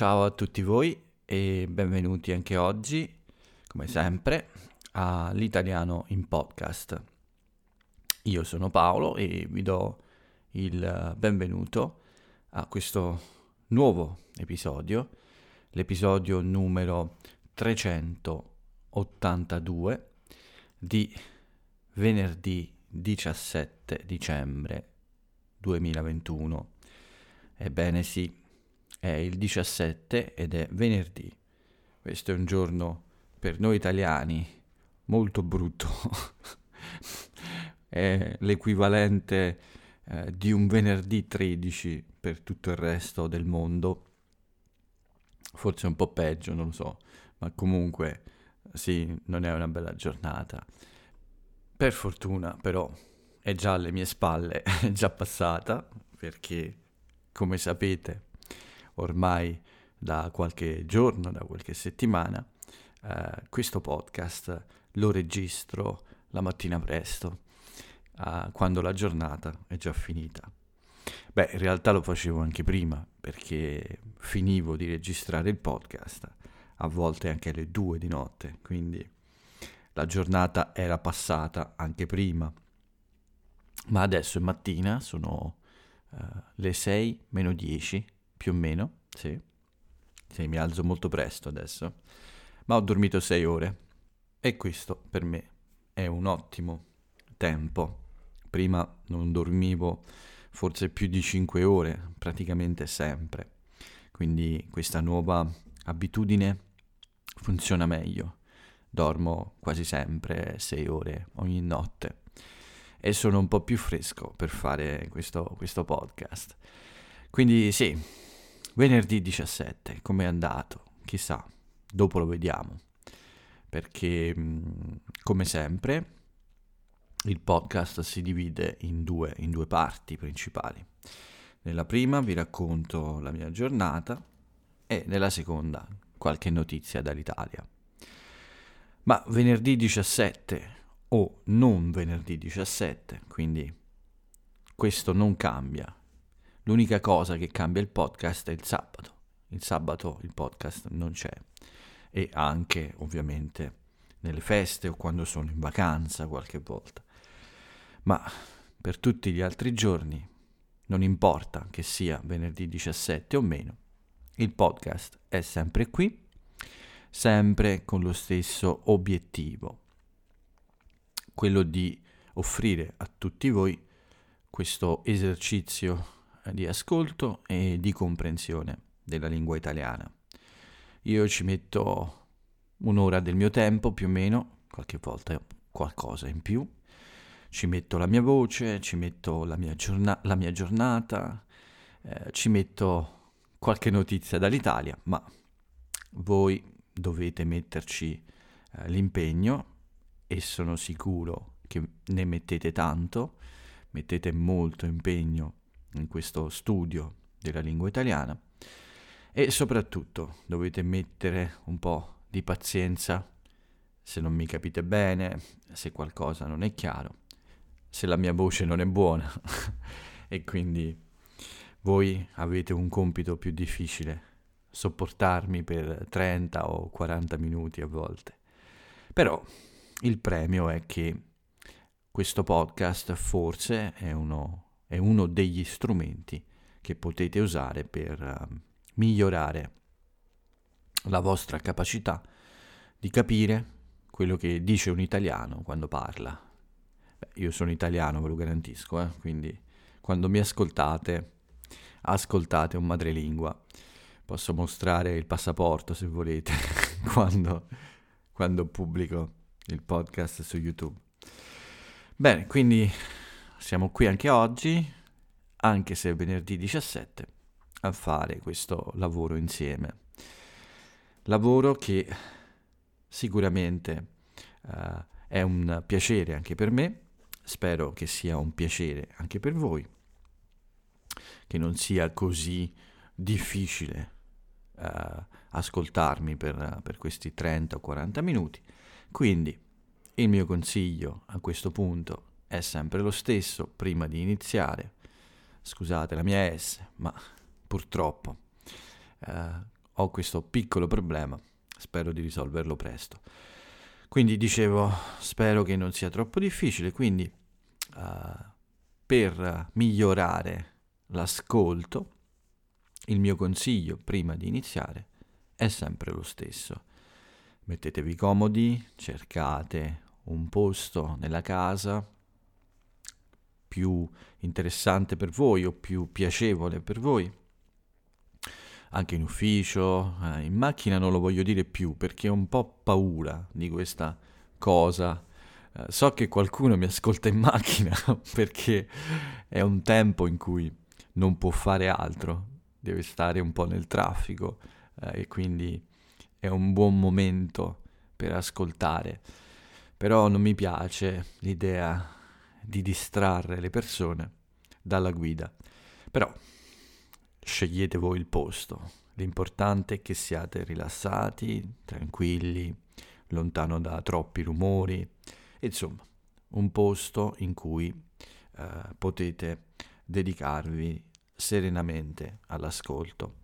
Ciao a tutti voi e benvenuti anche oggi, come sempre, all'Italiano in podcast. Io sono Paolo e vi do il benvenuto a questo nuovo episodio, l'episodio numero 382 di venerdì 17 dicembre 2021. Ebbene sì, è il 17 ed è venerdì. Questo è un giorno per noi italiani molto brutto. è l'equivalente eh, di un venerdì 13 per tutto il resto del mondo. Forse un po' peggio, non lo so, ma comunque sì, non è una bella giornata. Per fortuna però è già alle mie spalle, è già passata, perché come sapete ormai da qualche giorno, da qualche settimana, eh, questo podcast lo registro la mattina presto, eh, quando la giornata è già finita. Beh, in realtà lo facevo anche prima, perché finivo di registrare il podcast, a volte anche alle due di notte, quindi la giornata era passata anche prima. Ma adesso è mattina, sono uh, le 6 meno 10 più o meno, sì. Sì, mi alzo molto presto adesso, ma ho dormito 6 ore e questo per me è un ottimo tempo. Prima non dormivo forse più di 5 ore, praticamente sempre. Quindi questa nuova abitudine funziona meglio dormo quasi sempre 6 ore ogni notte e sono un po' più fresco per fare questo, questo podcast. Quindi sì, venerdì 17, com'è andato? Chissà, dopo lo vediamo. Perché come sempre il podcast si divide in due, in due parti principali. Nella prima vi racconto la mia giornata e nella seconda qualche notizia dall'Italia. Ma venerdì 17 o non venerdì 17, quindi questo non cambia. L'unica cosa che cambia il podcast è il sabato. Il sabato il podcast non c'è. E anche ovviamente nelle feste o quando sono in vacanza qualche volta. Ma per tutti gli altri giorni, non importa che sia venerdì 17 o meno, il podcast è sempre qui sempre con lo stesso obiettivo, quello di offrire a tutti voi questo esercizio di ascolto e di comprensione della lingua italiana. Io ci metto un'ora del mio tempo più o meno, qualche volta qualcosa in più, ci metto la mia voce, ci metto la mia, giorna- la mia giornata, eh, ci metto qualche notizia dall'Italia, ma voi dovete metterci eh, l'impegno e sono sicuro che ne mettete tanto, mettete molto impegno in questo studio della lingua italiana. E soprattutto dovete mettere un po' di pazienza. Se non mi capite bene, se qualcosa non è chiaro, se la mia voce non è buona. E quindi voi avete un compito più difficile sopportarmi per 30 o 40 minuti a volte. Però il premio è che questo podcast forse è uno, è uno degli strumenti che potete usare per uh, migliorare la vostra capacità di capire quello che dice un italiano quando parla. Beh, io sono italiano, ve lo garantisco, eh? quindi quando mi ascoltate, ascoltate un madrelingua Posso mostrare il passaporto se volete quando, quando pubblico il podcast su YouTube. Bene, quindi siamo qui anche oggi, anche se è venerdì 17, a fare questo lavoro insieme. Lavoro che sicuramente uh, è un piacere anche per me, spero che sia un piacere anche per voi, che non sia così difficile uh, ascoltarmi per, per questi 30 o 40 minuti. Quindi il mio consiglio a questo punto è sempre lo stesso prima di iniziare. Scusate la mia S, ma purtroppo uh, ho questo piccolo problema, spero di risolverlo presto. Quindi dicevo, spero che non sia troppo difficile, quindi uh, per migliorare l'ascolto, il mio consiglio prima di iniziare è sempre lo stesso. Mettetevi comodi, cercate un posto nella casa più interessante per voi o più piacevole per voi. Anche in ufficio, eh, in macchina non lo voglio dire più perché ho un po' paura di questa cosa. Eh, so che qualcuno mi ascolta in macchina perché è un tempo in cui non può fare altro, deve stare un po' nel traffico eh, e quindi è un buon momento per ascoltare. Però non mi piace l'idea di distrarre le persone dalla guida. Però scegliete voi il posto. L'importante è che siate rilassati, tranquilli, lontano da troppi rumori. Insomma, un posto in cui eh, potete dedicarvi serenamente all'ascolto.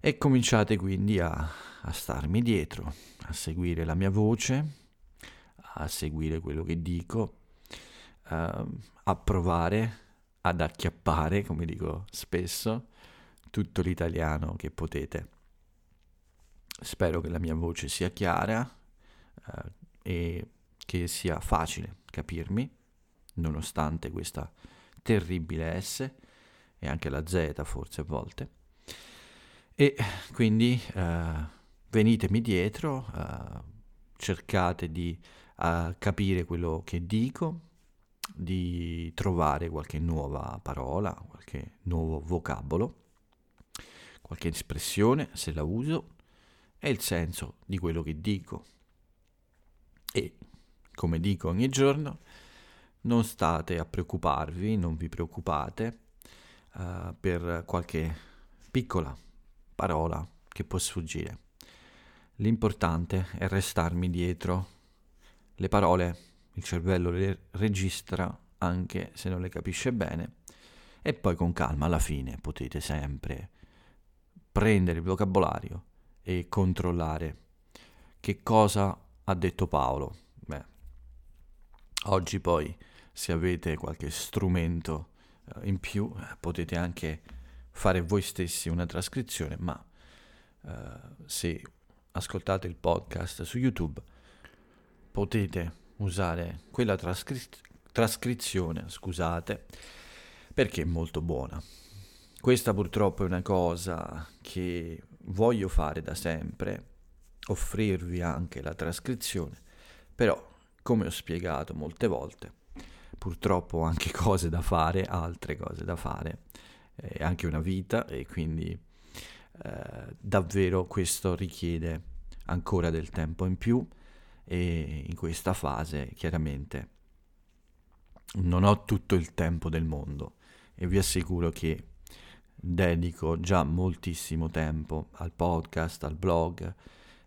E cominciate quindi a, a starmi dietro, a seguire la mia voce, a seguire quello che dico uh, a provare ad acchiappare, come dico spesso, tutto l'italiano che potete. Spero che la mia voce sia chiara uh, e che sia facile capirmi, nonostante questa terribile S e anche la Z forse a volte. E quindi uh, venitemi dietro, uh, cercate di capire quello che dico, di trovare qualche nuova parola, qualche nuovo vocabolo, qualche espressione se la uso e il senso di quello che dico. E, come dico ogni giorno, non state a preoccuparvi, non vi preoccupate uh, per qualche piccola parola che può sfuggire. L'importante è restarmi dietro le parole il cervello le registra anche se non le capisce bene e poi con calma alla fine potete sempre prendere il vocabolario e controllare che cosa ha detto Paolo. Beh, oggi poi se avete qualche strumento eh, in più eh, potete anche fare voi stessi una trascrizione, ma uh, se ascoltate il podcast su YouTube potete usare quella trascri- trascrizione, scusate, perché è molto buona. Questa purtroppo è una cosa che voglio fare da sempre, offrirvi anche la trascrizione, però come ho spiegato molte volte, purtroppo ho anche cose da fare, altre cose da fare, eh, anche una vita e quindi eh, davvero questo richiede ancora del tempo in più e in questa fase chiaramente non ho tutto il tempo del mondo e vi assicuro che dedico già moltissimo tempo al podcast, al blog,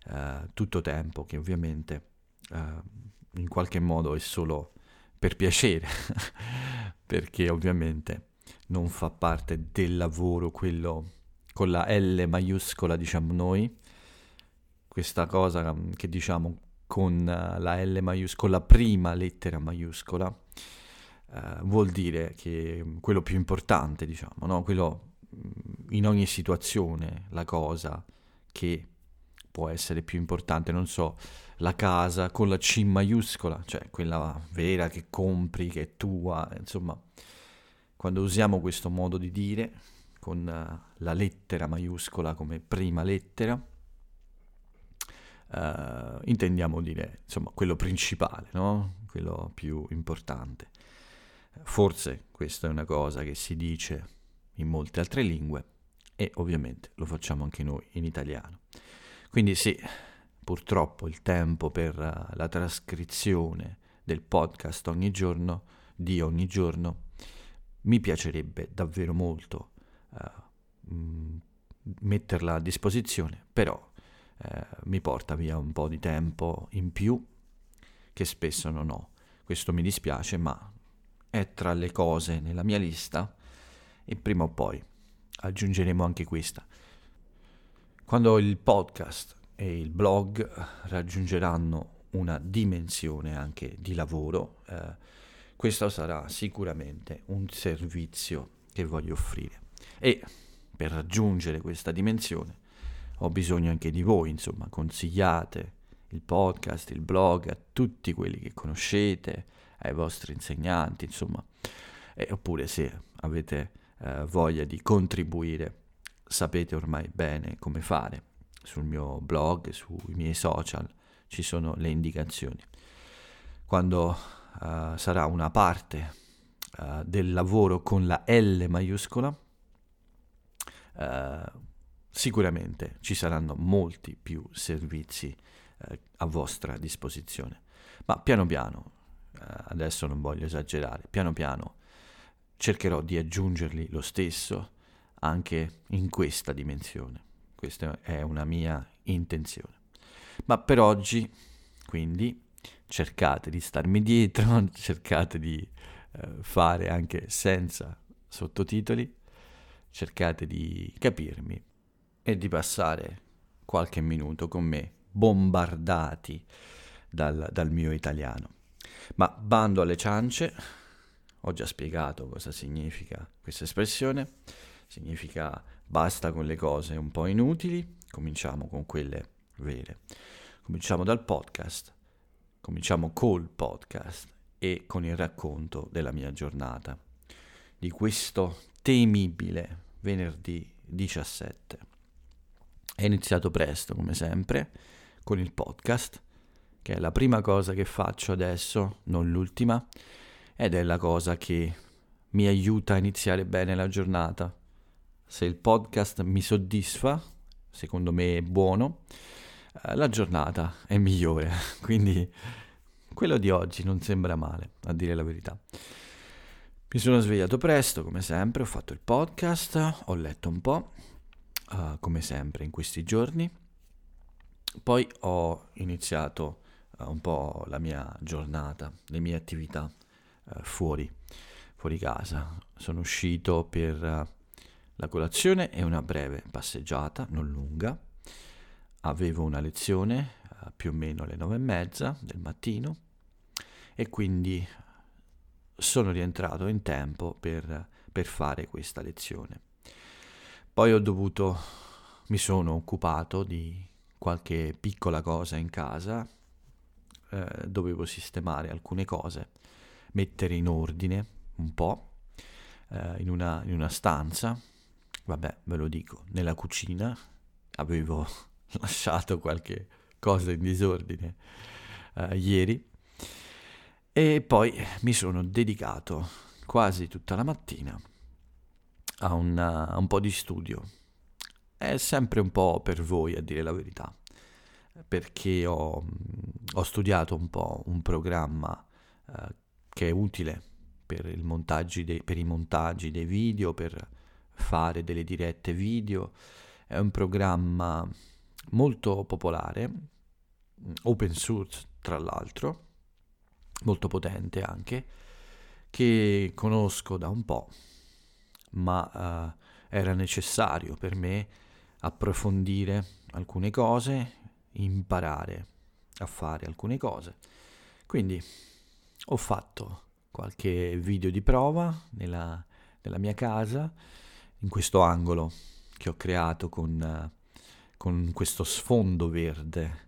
eh, tutto tempo che ovviamente eh, in qualche modo è solo per piacere, perché ovviamente non fa parte del lavoro quello con la L maiuscola, diciamo noi, questa cosa che diciamo con eh, la L maiuscola, la prima lettera maiuscola, uh, vuol dire che quello più importante, diciamo, no? quello mm, in ogni situazione, la cosa che può essere più importante, non so, la casa con la C maiuscola, cioè quella vera che compri, che è tua, insomma, quando usiamo questo modo di dire con uh, la lettera maiuscola come prima lettera, uh, intendiamo dire insomma quello principale, no? quello più importante. Forse questa è una cosa che si dice in molte altre lingue e ovviamente lo facciamo anche noi in italiano. Quindi sì, purtroppo il tempo per uh, la trascrizione del podcast ogni giorno, di ogni giorno, mi piacerebbe davvero molto uh, metterla a disposizione, però eh, mi porta via un po' di tempo in più che spesso non ho. Questo mi dispiace, ma è tra le cose nella mia lista e prima o poi aggiungeremo anche questa. Quando il podcast e il blog raggiungeranno una dimensione anche di lavoro, eh, questo sarà sicuramente un servizio che voglio offrire. E per raggiungere questa dimensione ho bisogno anche di voi, insomma, consigliate il podcast, il blog a tutti quelli che conoscete, ai vostri insegnanti, insomma, e, oppure se avete eh, voglia di contribuire, sapete ormai bene come fare. Sul mio blog, sui miei social ci sono le indicazioni. Quando uh, sarà una parte uh, del lavoro con la L maiuscola, uh, sicuramente ci saranno molti più servizi a vostra disposizione. Ma piano piano, adesso non voglio esagerare, piano piano cercherò di aggiungerli lo stesso anche in questa dimensione. Questa è una mia intenzione. Ma per oggi, quindi, cercate di starmi dietro, cercate di eh, fare anche senza sottotitoli, cercate di capirmi e di passare qualche minuto con me, bombardati dal, dal mio italiano. Ma bando alle ciance, ho già spiegato cosa significa questa espressione. Significa basta con le cose un po' inutili, cominciamo con quelle vere. Cominciamo dal podcast, cominciamo col podcast e con il racconto della mia giornata, di questo temibile venerdì 17. È iniziato presto, come sempre, con il podcast, che è la prima cosa che faccio adesso, non l'ultima, ed è la cosa che mi aiuta a iniziare bene la giornata. Se il podcast mi soddisfa, secondo me è buono, eh, la giornata è migliore. Quindi quello di oggi non sembra male, a dire la verità. Mi sono svegliato presto, come sempre, ho fatto il podcast, ho letto un po', uh, come sempre in questi giorni. Poi ho iniziato uh, un po' la mia giornata, le mie attività eh, fuori, fuori casa. Sono uscito per la colazione e una breve passeggiata, non lunga. Avevo una lezione più o meno alle nove e mezza del mattino e quindi sono rientrato in tempo per, per fare questa lezione. Poi ho dovuto, mi sono occupato di qualche piccola cosa in casa, eh, dovevo sistemare alcune cose mettere in ordine un po' eh, in, una, in una stanza, vabbè ve lo dico, nella cucina avevo lasciato qualche cosa in disordine eh, ieri. E poi mi sono dedicato quasi tutta la mattina a, una, a un po' di studio. È sempre un po' per voi a dire la verità, perché ho, ho studiato un po' un programma eh, che è utile per, dei, per i montaggi dei video, per fare delle dirette video. È un programma molto popolare, open source tra l'altro, molto potente anche, che conosco da un po', ma uh, era necessario per me approfondire alcune cose, imparare a fare alcune cose. Quindi ho fatto qualche video di prova nella, nella mia casa, in questo angolo che ho creato con, con questo sfondo verde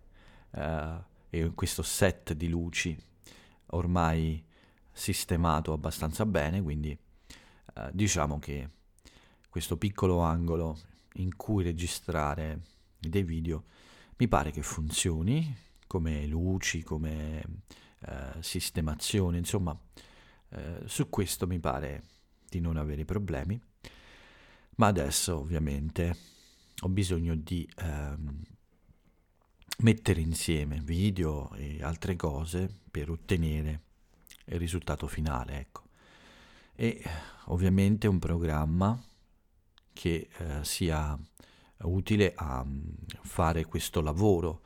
uh, e questo set di luci ormai sistemato abbastanza bene, quindi uh, diciamo che questo piccolo angolo in cui registrare dei video mi pare che funzioni come luci, come eh, sistemazione, insomma, eh, su questo mi pare di non avere problemi, ma adesso ovviamente ho bisogno di ehm, mettere insieme video e altre cose per ottenere il risultato finale, ecco. E ovviamente un programma che eh, sia utile a mm, fare questo lavoro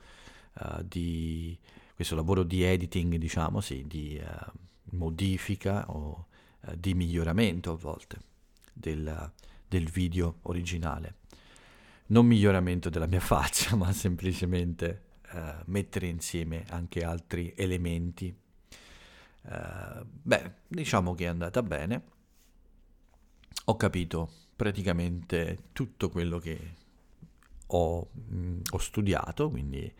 uh, di questo lavoro di editing, diciamo, sì, di uh, modifica o uh, di miglioramento a volte del, del video originale. non miglioramento della mia faccia, ma semplicemente uh, mettere insieme anche altri elementi. Uh, beh, diciamo che è andata bene. Ho capito praticamente tutto quello che ho, mh, mm, ho studiato, quindi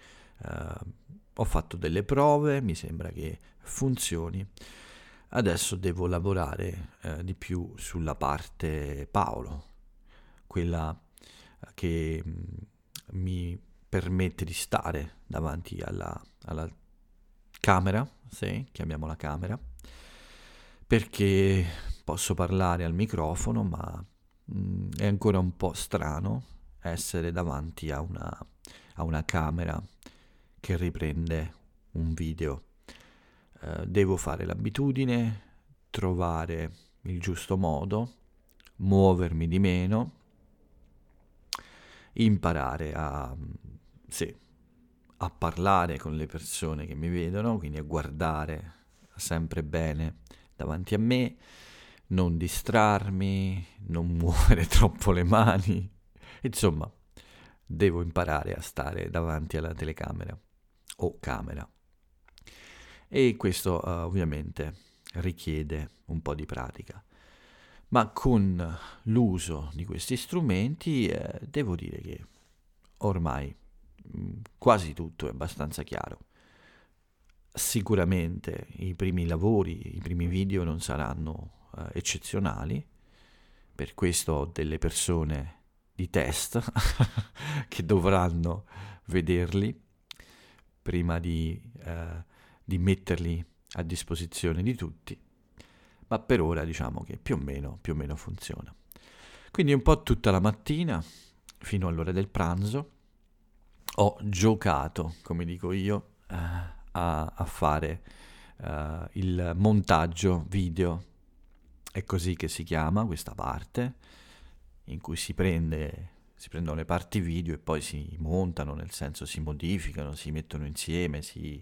uh, ho fatto delle prove, mi sembra che funzioni. Adesso devo lavorare eh, di più sulla parte Paolo, quella che mh, mm, mi permette di stare davanti alla, alla camera, sì, chiamiamola camera, perché posso parlare al microfono, ma mh, mm, è ancora un po' strano essere davanti a una, a una camera che riprende un video. Eh, devo fare l'abitudine, trovare il giusto modo, muovermi di meno, imparare a, sì, a parlare con le persone che mi vedono, quindi a guardare sempre bene davanti a me, non distrarmi, non muovere troppo le mani, insomma, devo imparare a stare davanti alla telecamera o camera e questo uh, ovviamente richiede un po' di pratica. Ma con l'uso di questi strumenti eh, devo dire che ormai quasi tutto è abbastanza chiaro. Sicuramente i primi lavori, i primi video non saranno uh, eccezionali, per questo ho delle persone di test che dovranno vederli prima di uh, di metterli a disposizione di tutti, ma per ora diciamo che più o meno, più o meno funziona. Quindi un po' tutta la mattina, fino all'ora del pranzo, ho giocato, come dico io, uh, a, a, fare uh, il montaggio video. È così che si chiama questa parte, in cui si prende si prendono le parti video e poi si montano, nel senso si modificano, si mettono insieme, si,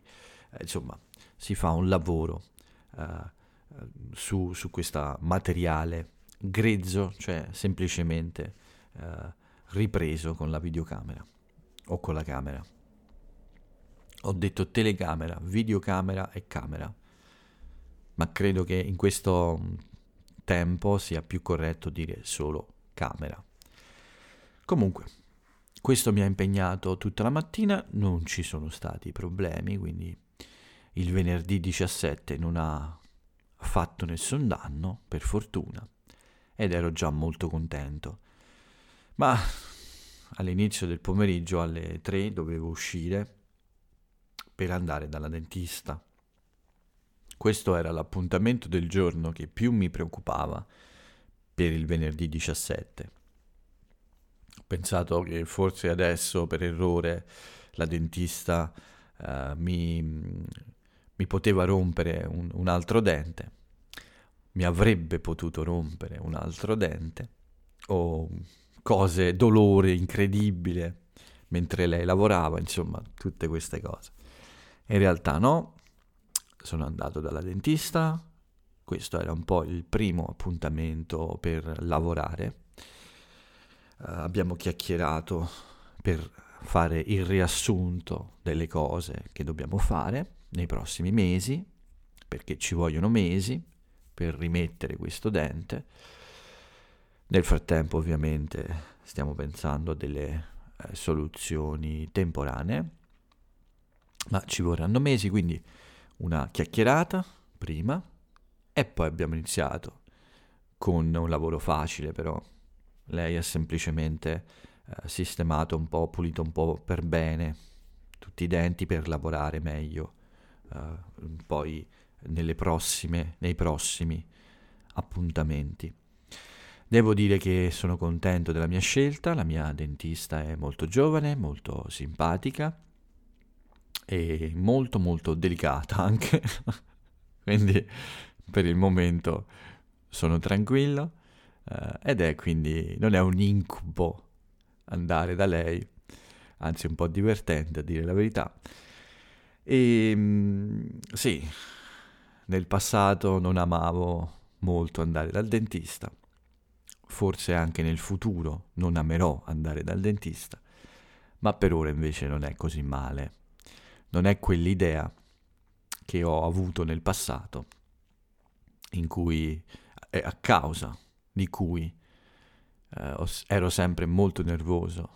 eh, insomma, si fa un lavoro eh, su, su questo materiale grezzo, cioè semplicemente eh, ripreso con la videocamera o con la camera. Ho detto telecamera, videocamera e camera, ma credo che in questo tempo sia più corretto dire solo camera. Comunque, questo mi ha impegnato tutta la mattina, non ci sono stati problemi, quindi il venerdì 17 non ha fatto nessun danno, per fortuna, ed ero già molto contento. Ma all'inizio del pomeriggio alle 3 dovevo uscire per andare dalla dentista. Questo era l'appuntamento del giorno che più mi preoccupava per il venerdì 17. Ho pensato che forse adesso per errore la dentista uh, mi mi poteva rompere un, un altro dente, mi avrebbe potuto rompere un altro dente, o cose, dolore incredibile mentre lei lavorava, insomma, tutte queste cose. In realtà no, sono andato dalla dentista, questo era un po' il primo appuntamento per lavorare. Uh, abbiamo chiacchierato per fare il riassunto delle cose che dobbiamo fare nei prossimi mesi, perché ci vogliono mesi per rimettere questo dente. Nel frattempo ovviamente stiamo pensando a delle eh, soluzioni temporanee, ma ci vorranno mesi, quindi una chiacchierata prima e poi abbiamo iniziato con un lavoro facile però. Lei ha semplicemente eh, sistemato un po', pulito un po' per bene tutti i denti per lavorare meglio uh, poi prossime, nei prossimi appuntamenti. Devo dire che sono contento della mia scelta, la mia dentista è molto giovane, molto simpatica e molto molto delicata anche, quindi per il momento sono tranquillo uh, ed è quindi non è un incubo andare da lei, anzi un po' divertente a dire la verità. E ehm, sì, nel passato non amavo molto andare dal dentista. Forse anche nel futuro non amerò andare dal dentista, ma per ora invece non è così male. Non è quell'idea che ho avuto nel passato, in cui, eh, a causa di cui eh, ero sempre molto nervoso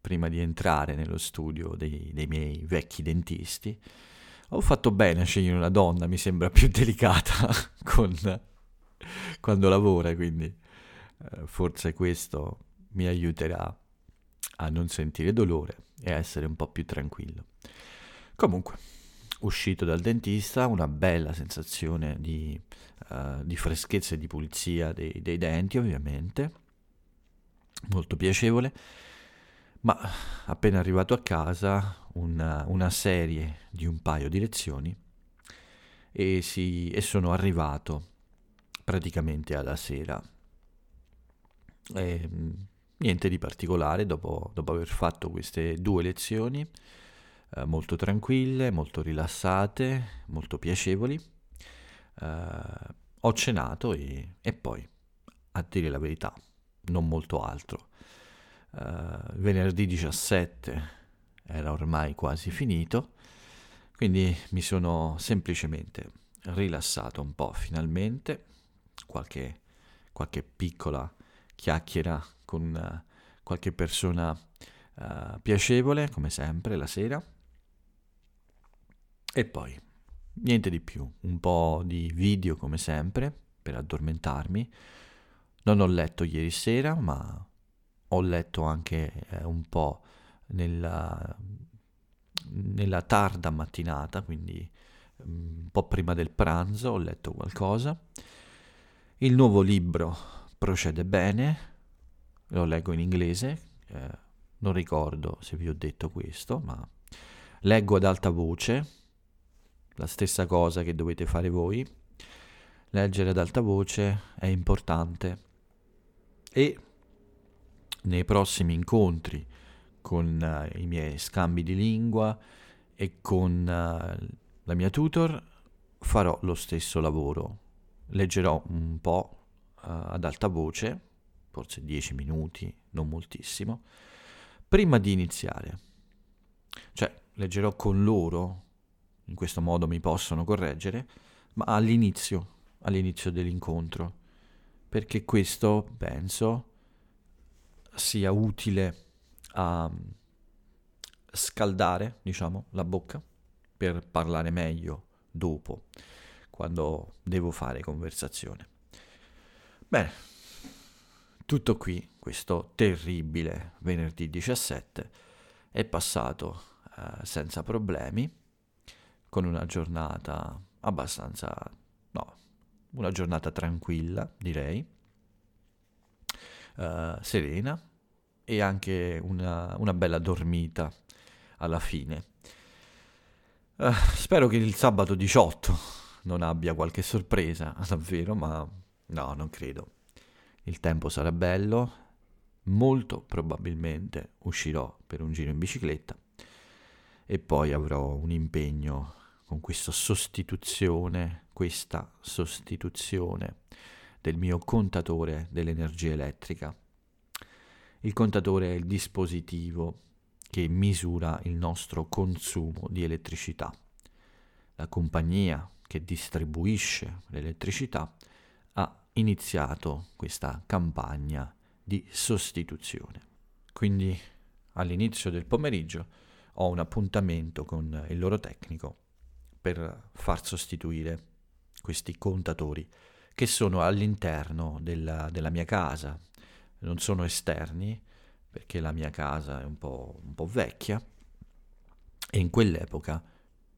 prima di entrare nello studio dei, dei miei vecchi dentisti. Ho fatto bene a scegliere una donna, mi sembra più delicata con, quando lavora, quindi eh, forse questo mi aiuterà a non sentire dolore e a essere un po' più tranquillo. Comunque, uscito dal dentista, una bella sensazione di, uh, di freschezza e di pulizia dei, dei, denti, ovviamente, molto piacevole, ma appena arrivato a casa una, una serie di un paio di lezioni e, si, e sono arrivato praticamente alla sera. E, niente di particolare dopo, dopo aver fatto queste due lezioni eh, molto tranquille, molto rilassate, molto piacevoli. Eh, ho cenato e, e, poi, a dire la verità, non molto altro. Eh, venerdì 17 era ormai quasi finito, quindi mi sono semplicemente rilassato un po' finalmente, qualche, qualche piccola chiacchiera con uh, qualche persona uh, piacevole, come sempre, la sera. E poi, niente di più, un po' di video come sempre, per addormentarmi. Non ho letto ieri sera, ma ho letto anche eh, un po' nella, nella tarda mattinata, quindi mm, un po' prima del pranzo ho letto qualcosa. Il nuovo libro procede bene, lo leggo in inglese, eh, non ricordo se vi ho detto questo, ma leggo ad alta voce la stessa cosa che dovete fare voi. Leggere ad alta voce è importante e nei prossimi incontri con uh, i miei scambi di lingua e con uh, la mia tutor farò lo stesso lavoro. Leggerò un po' ad alta voce, forse 10 minuti, non moltissimo, prima di iniziare. Cioè, leggerò con loro in questo modo mi possono correggere, ma all'inizio, all'inizio dell'incontro, perché questo penso sia utile a scaldare, diciamo, la bocca per parlare meglio dopo, quando devo fare conversazione. Bene, tutto qui, questo terribile venerdì 17 è passato eh, senza problemi con una giornata abbastanza, no, una giornata tranquilla, direi, uh, serena e anche una, una, bella dormita alla fine. Uh, spero che il sabato 18 non abbia qualche sorpresa, davvero, ma no, non credo. Il tempo sarà bello, molto probabilmente uscirò per un giro in bicicletta e poi avrò un impegno con questa sostituzione, questa sostituzione del mio contatore dell'energia elettrica. Il contatore è il dispositivo che misura il nostro consumo di elettricità. La compagnia che distribuisce l'elettricità ha iniziato questa campagna di sostituzione. Quindi all'inizio del pomeriggio ho un appuntamento con il loro tecnico per far sostituire questi contatori che sono all'interno della, della mia casa, non sono esterni perché la mia casa è un po', un po' vecchia e in quell'epoca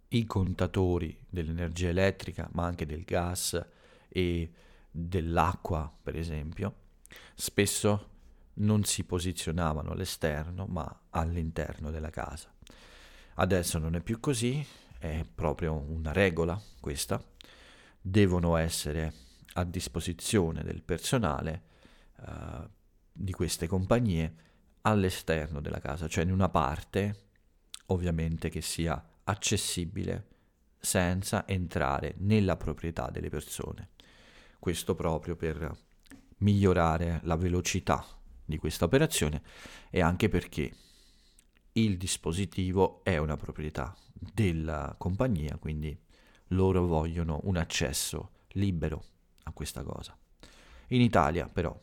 i contatori dell'energia elettrica, ma anche del gas e dell'acqua, per esempio, spesso non si posizionavano all'esterno, ma all'interno della casa. Adesso non è più così, è proprio una regola questa, devono essere a disposizione del personale uh, di queste compagnie all'esterno della casa, cioè in una parte ovviamente che sia accessibile senza entrare nella proprietà delle persone. Questo proprio per migliorare la velocità di questa operazione e anche perché il dispositivo è una proprietà della compagnia, quindi loro vogliono un accesso libero a questa cosa. In Italia però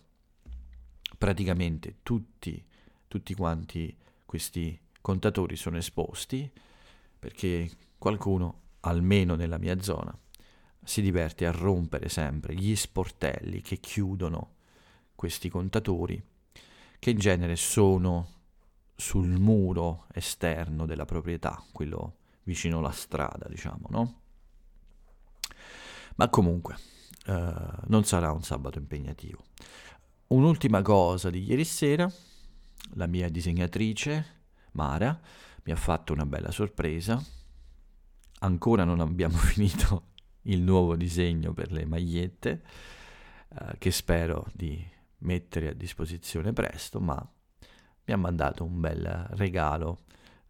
praticamente tutti, tutti quanti questi contatori sono esposti perché qualcuno, almeno nella mia zona, si diverte a rompere sempre gli sportelli che chiudono questi contatori, che in genere sono sul muro esterno della proprietà, quello vicino alla strada, diciamo, no? Ma comunque, eh, non sarà un sabato impegnativo. Un'ultima cosa di ieri sera, la mia disegnatrice, Mara, mi ha fatto una bella sorpresa. Ancora non abbiamo finito il nuovo disegno per le magliette, eh, che spero di mettere a disposizione presto, ma mi ha mandato un bel regalo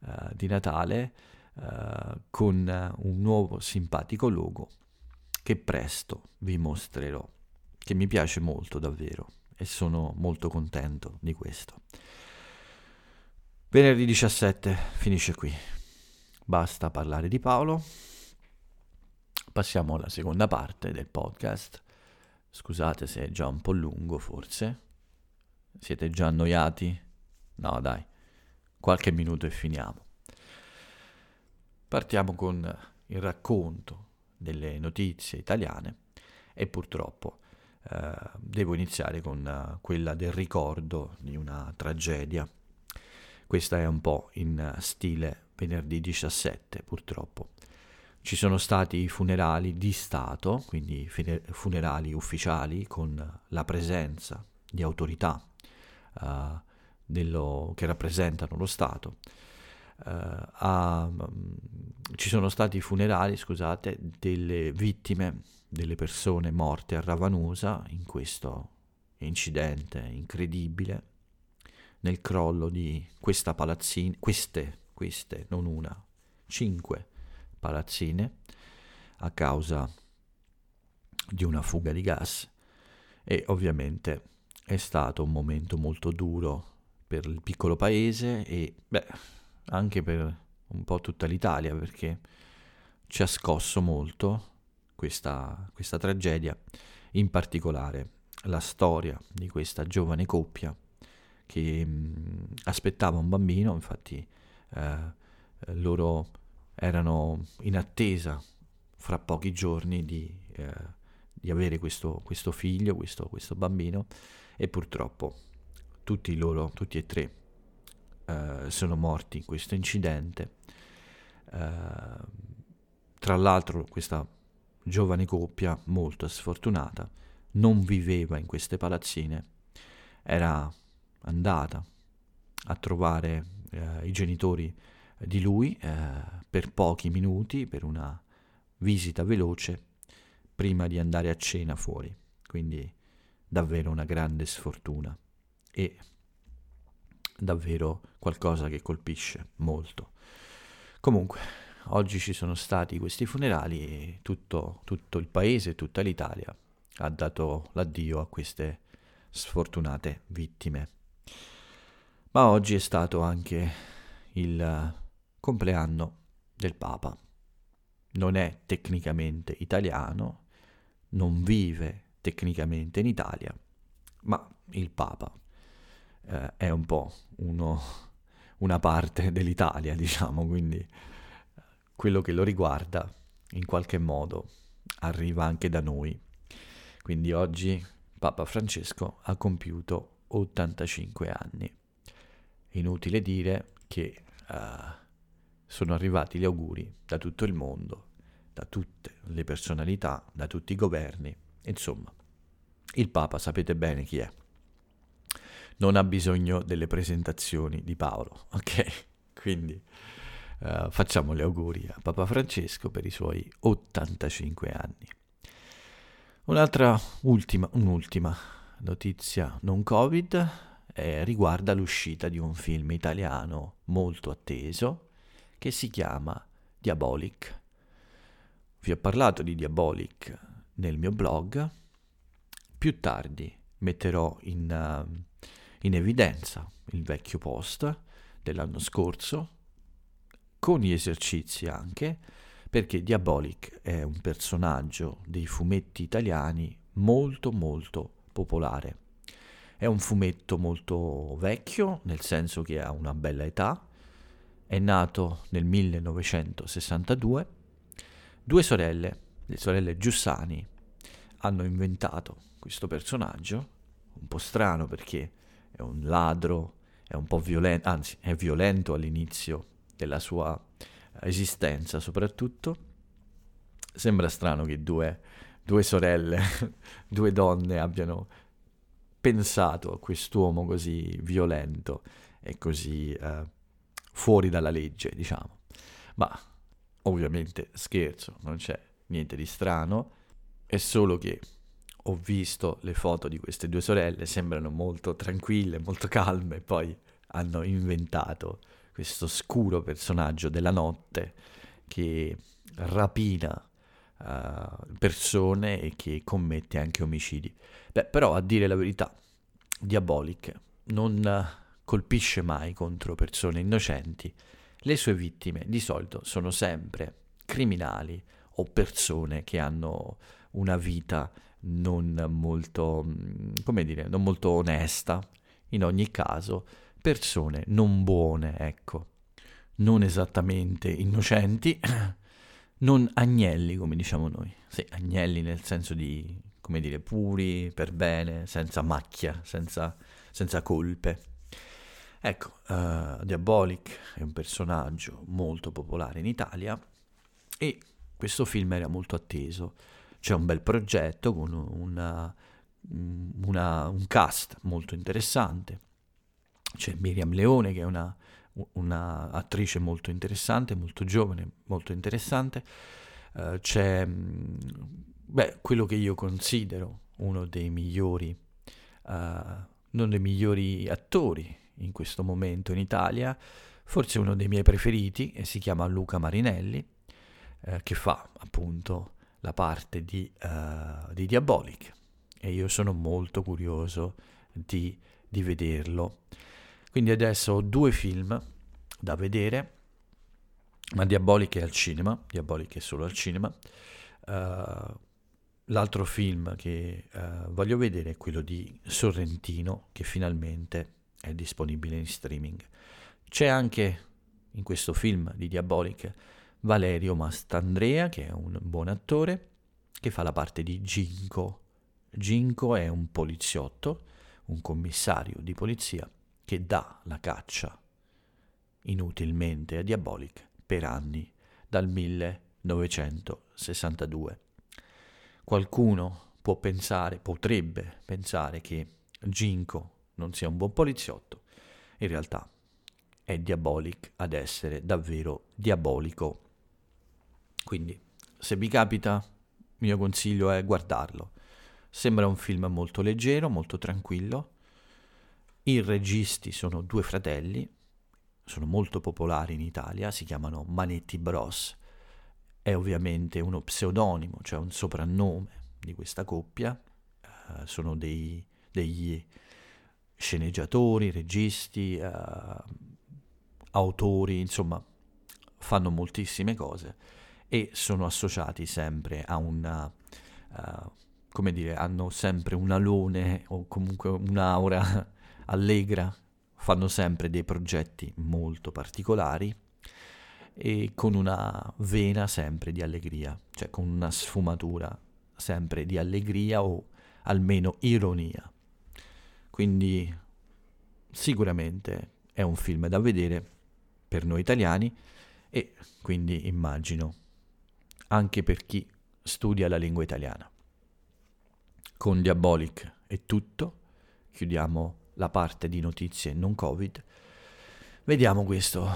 eh, di Natale eh, con un nuovo simpatico logo che presto vi mostrerò, che mi piace molto davvero e sono molto contento di questo. Venerdì 17 finisce qui. Basta parlare di Paolo. Passiamo alla seconda parte del podcast. Scusate se è già un po' lungo forse. Siete già annoiati? No, dai. Qualche minuto e finiamo. Partiamo con il racconto delle notizie italiane e purtroppo eh, devo iniziare con uh, quella del ricordo di una tragedia. Questa è un po' in stile venerdì 17 purtroppo. Ci sono stati i funerali di Stato, quindi funerali ufficiali con la presenza di autorità uh, dello, che rappresentano lo Stato. Uh, a, um, ci sono stati i funerali, scusate, delle vittime delle persone morte a Ravanusa in questo incidente incredibile, nel crollo di questa palazzina, queste, queste, non una, cinque palazzine, a causa di una fuga di gas e ovviamente è stato un momento molto duro per il piccolo paese e beh, anche per un po' tutta l'Italia perché ci ha scosso molto questa, questa tragedia, in particolare la storia di questa giovane coppia che mh, aspettava un bambino, infatti eh, loro erano in attesa fra pochi giorni di, eh, di avere questo, questo, figlio, questo, questo, bambino e purtroppo tutti loro, tutti e tre, eh, sono morti in questo incidente. Eh, tra l'altro questa giovane coppia molto sfortunata, non viveva in queste palazzine, era andata a trovare eh, i genitori di lui eh, per pochi minuti, per una visita veloce, prima di andare a cena fuori. Quindi davvero una grande sfortuna e davvero qualcosa che colpisce molto. Comunque, oggi ci sono stati questi funerali e tutto, tutto il paese, tutta l'Italia ha dato l'addio a queste sfortunate vittime. Ma oggi è stato anche il compleanno del Papa. Non è tecnicamente italiano, non vive tecnicamente in Italia, ma il Papa eh, è un po' uno, una parte dell'Italia, diciamo, quindi quello che lo riguarda in qualche modo arriva anche da noi. Quindi oggi Papa Francesco ha compiuto 85 anni. Inutile dire che uh, sono arrivati gli auguri da tutto il mondo, da tutte le personalità, da tutti i governi. Insomma, il Papa sapete bene chi è. Non ha bisogno delle presentazioni di Paolo, ok? Quindi Uh, facciamo gli auguri a Papa Francesco per i suoi 85 anni. Un'altra ultima, un'ultima notizia non Covid eh, riguarda l'uscita di un film italiano molto atteso che si chiama Diabolic. Vi ho parlato di Diabolic nel mio blog, più tardi metterò in, uh, in evidenza il vecchio post dell'anno scorso, con gli esercizi anche, perché Diabolic è un personaggio dei fumetti italiani molto molto popolare. È un fumetto molto vecchio, nel senso che ha una bella età, è nato nel 1962. Due sorelle, le sorelle Giussani, hanno inventato questo personaggio, un po' strano perché è un ladro, è un po' violento, anzi è violento all'inizio della sua esistenza soprattutto. Sembra strano che due, due sorelle, due donne abbiano pensato a quest'uomo così violento e così eh, fuori dalla legge, diciamo. Ma ovviamente scherzo, non c'è niente di strano, è solo che ho visto le foto di queste due sorelle, sembrano molto tranquille, molto calme, poi hanno inventato questo scuro personaggio della notte che rapina uh, persone e che commette anche omicidi. Beh, però a dire la verità, Diabolic non colpisce mai contro persone innocenti. Le sue vittime di solito sono sempre criminali o persone che hanno una vita non molto, mm, come dire, non molto onesta. In ogni caso, persone non buone, ecco, non esattamente innocenti, non agnelli, come diciamo noi. Sì, agnelli nel senso di, come dire, puri, per bene, senza macchia, senza, senza colpe. Ecco, uh, Diabolic è un personaggio molto popolare in Italia e questo film era molto atteso. C'è un bel progetto con una, una, un cast molto interessante. C'è Miriam Leone che è una, una attrice molto interessante, molto giovane, molto interessante. Uh, c'è beh, quello che io considero uno dei migliori, uh, non dei migliori attori in questo momento in Italia, forse uno dei miei preferiti, e si chiama Luca Marinelli, eh, che fa appunto la parte di, uh, di, Diabolic. E io sono molto curioso di, di vederlo. Quindi adesso ho due film da vedere, ma Diabolic è al cinema, Diabolic è solo al cinema. Uh, l'altro film che uh, voglio vedere è quello di Sorrentino, che finalmente è disponibile in streaming. C'è anche in questo film di Diabolic Valerio Mastandrea, che è un buon attore, che fa la parte di Ginko. Ginko è un poliziotto, un commissario di polizia che dà la caccia inutilmente a Diabolic per anni, dal 1962. Qualcuno può pensare, potrebbe pensare che Ginko non sia un buon poliziotto, in realtà è diabolic ad essere davvero diabolico. Quindi, se vi capita, il mio consiglio è guardarlo. Sembra un film molto leggero, molto tranquillo. I registi sono due fratelli, sono molto popolari in Italia, si chiamano Manetti Bros. È ovviamente uno pseudonimo, cioè un soprannome di questa coppia. Uh, sono dei, degli sceneggiatori, registi, eh, autori, insomma, fanno moltissime cose e sono associati sempre a una, uh, come dire, hanno sempre un alone o comunque un'aura allegra, fanno sempre dei progetti molto particolari e con una vena sempre di allegria, cioè con una sfumatura sempre di allegria o almeno ironia. Quindi sicuramente è un film da vedere per noi italiani e quindi immagino anche per chi studia la lingua italiana. Con Diabolic è tutto, chiudiamo la parte di notizie non Covid. Vediamo questo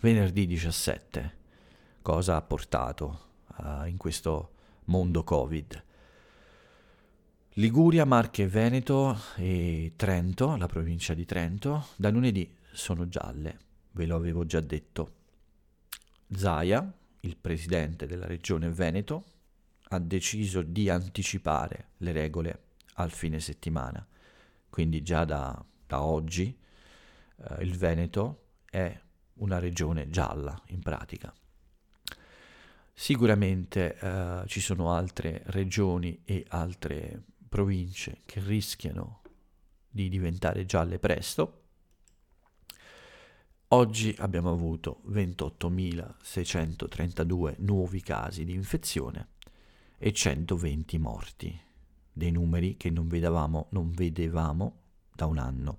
venerdì 17 cosa ha portato uh, in questo mondo Covid. Liguria, Marche, Veneto e Trento, la provincia di Trento, da lunedì sono gialle, ve lo avevo già detto. Zaia, il presidente della regione Veneto, ha deciso di anticipare le regole al fine settimana. quindi già da, da oggi eh, il Veneto è una regione gialla in pratica. Sicuramente eh, ci sono altre regioni e altre province che rischiano di diventare gialle presto. Oggi abbiamo avuto 28.632 nuovi casi di infezione e 120 morti, dei numeri che non vedevamo, non vedevamo da un anno.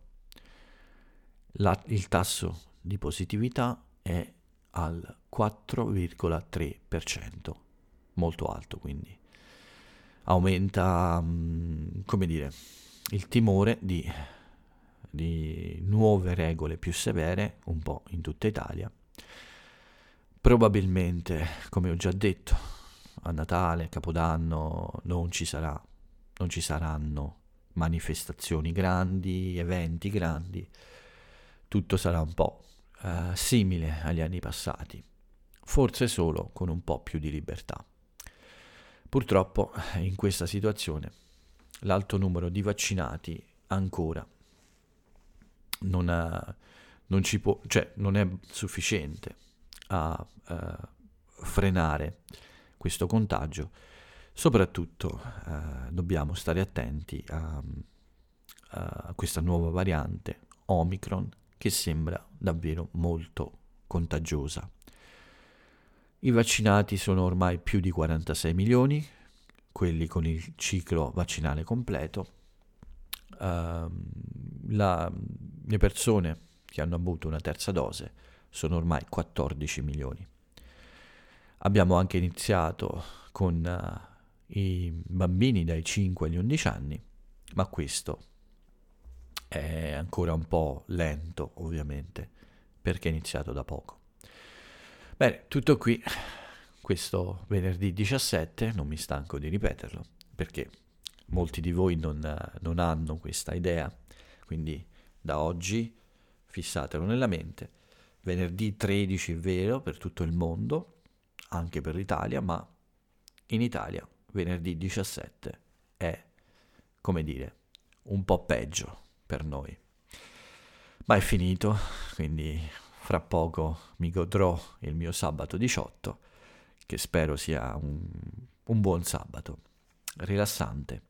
La, il tasso di positività è al 4,3%, molto alto quindi. Aumenta, mm, come dire, il timore di, di nuove regole più severe un po' in tutta Italia. Probabilmente, come ho già detto, a Natale, Capodanno non ci sarà, non ci saranno manifestazioni grandi, eventi grandi, tutto sarà un po' uh, simile agli anni passati, forse solo con un po' più di libertà. Purtroppo in questa situazione l'alto numero di vaccinati ancora non, ha, non, può, cioè, non è sufficiente a uh, frenare questo contagio. Soprattutto uh, dobbiamo stare attenti a, a questa nuova variante Omicron che sembra davvero molto contagiosa. I vaccinati sono ormai più di 46 milioni, quelli con il ciclo vaccinale completo. Uh, la, le persone che hanno avuto una terza dose sono ormai 14 milioni. Abbiamo anche iniziato con uh, i bambini dai 5 agli 11 anni, ma questo è ancora un po' lento ovviamente perché è iniziato da poco. Bene, tutto qui questo venerdì 17, non mi stanco di ripeterlo perché molti di voi non, non hanno questa idea, quindi da oggi fissatelo nella mente. Venerdì 13 è vero per tutto il mondo, anche per l'Italia, ma in Italia venerdì 17 è, come dire, un po' peggio per noi. Ma è finito, quindi fra poco mi godrò il mio sabato 18, che spero sia un, un buon sabato, rilassante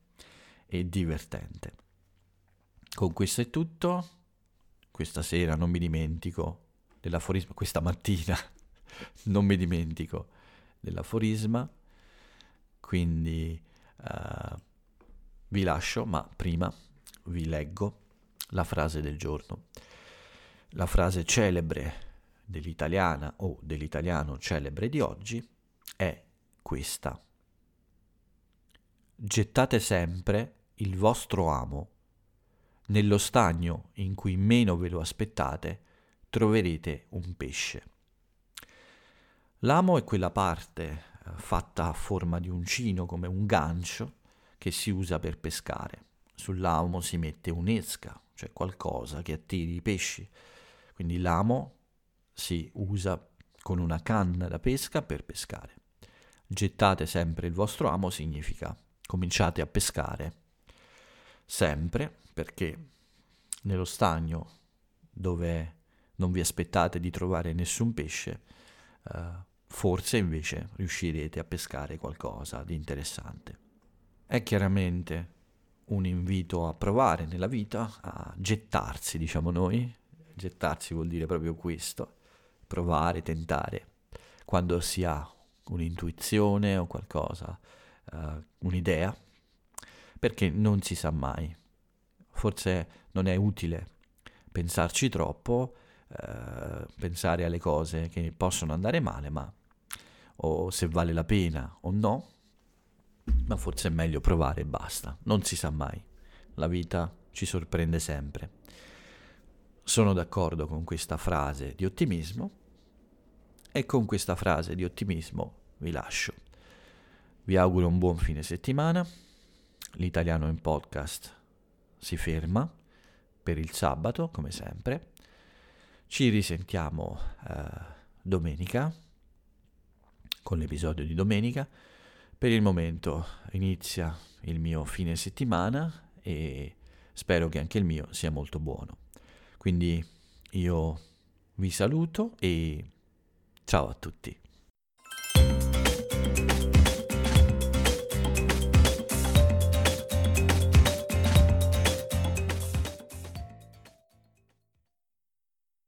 e divertente. Con questo è tutto. Questa sera non mi dimentico dell'aforisma, questa mattina non mi dimentico dell'aforisma, quindi uh, vi lascio, ma prima vi leggo la frase del giorno. La frase celebre dell'italiana o dell'italiano celebre di oggi è questa. Gettate sempre il vostro amo. Nello stagno in cui meno ve lo aspettate troverete un pesce. L'amo è quella parte eh, fatta a forma di uncino come un gancio che si usa per pescare sull'amo si mette un'esca, cioè qualcosa che attiri i pesci. Quindi l'amo si usa con una canna da pesca per pescare. Gettate sempre il vostro amo significa cominciate a pescare sempre perché nello stagno dove non vi aspettate di trovare nessun pesce, uh, forse invece riuscirete a pescare qualcosa di interessante. È chiaramente un invito a provare nella vita, a gettarsi, diciamo noi. Gettarsi vuol dire proprio questo, provare, tentare, quando si ha un'intuizione o qualcosa, uh, un'idea, perché non si sa mai. Forse non è utile pensarci troppo, uh, pensare alle cose che possono andare male, ma o se vale la pena o no, ma forse è meglio provare e basta, non si sa mai, la vita ci sorprende sempre. Sono d'accordo con questa frase di ottimismo e con questa frase di ottimismo vi lascio. Vi auguro un buon fine settimana, l'italiano in podcast si ferma per il sabato come sempre, ci risentiamo eh, domenica con l'episodio di domenica per il momento inizia il mio fine settimana e spero che anche il mio sia molto buono. Quindi io vi saluto e ciao a tutti.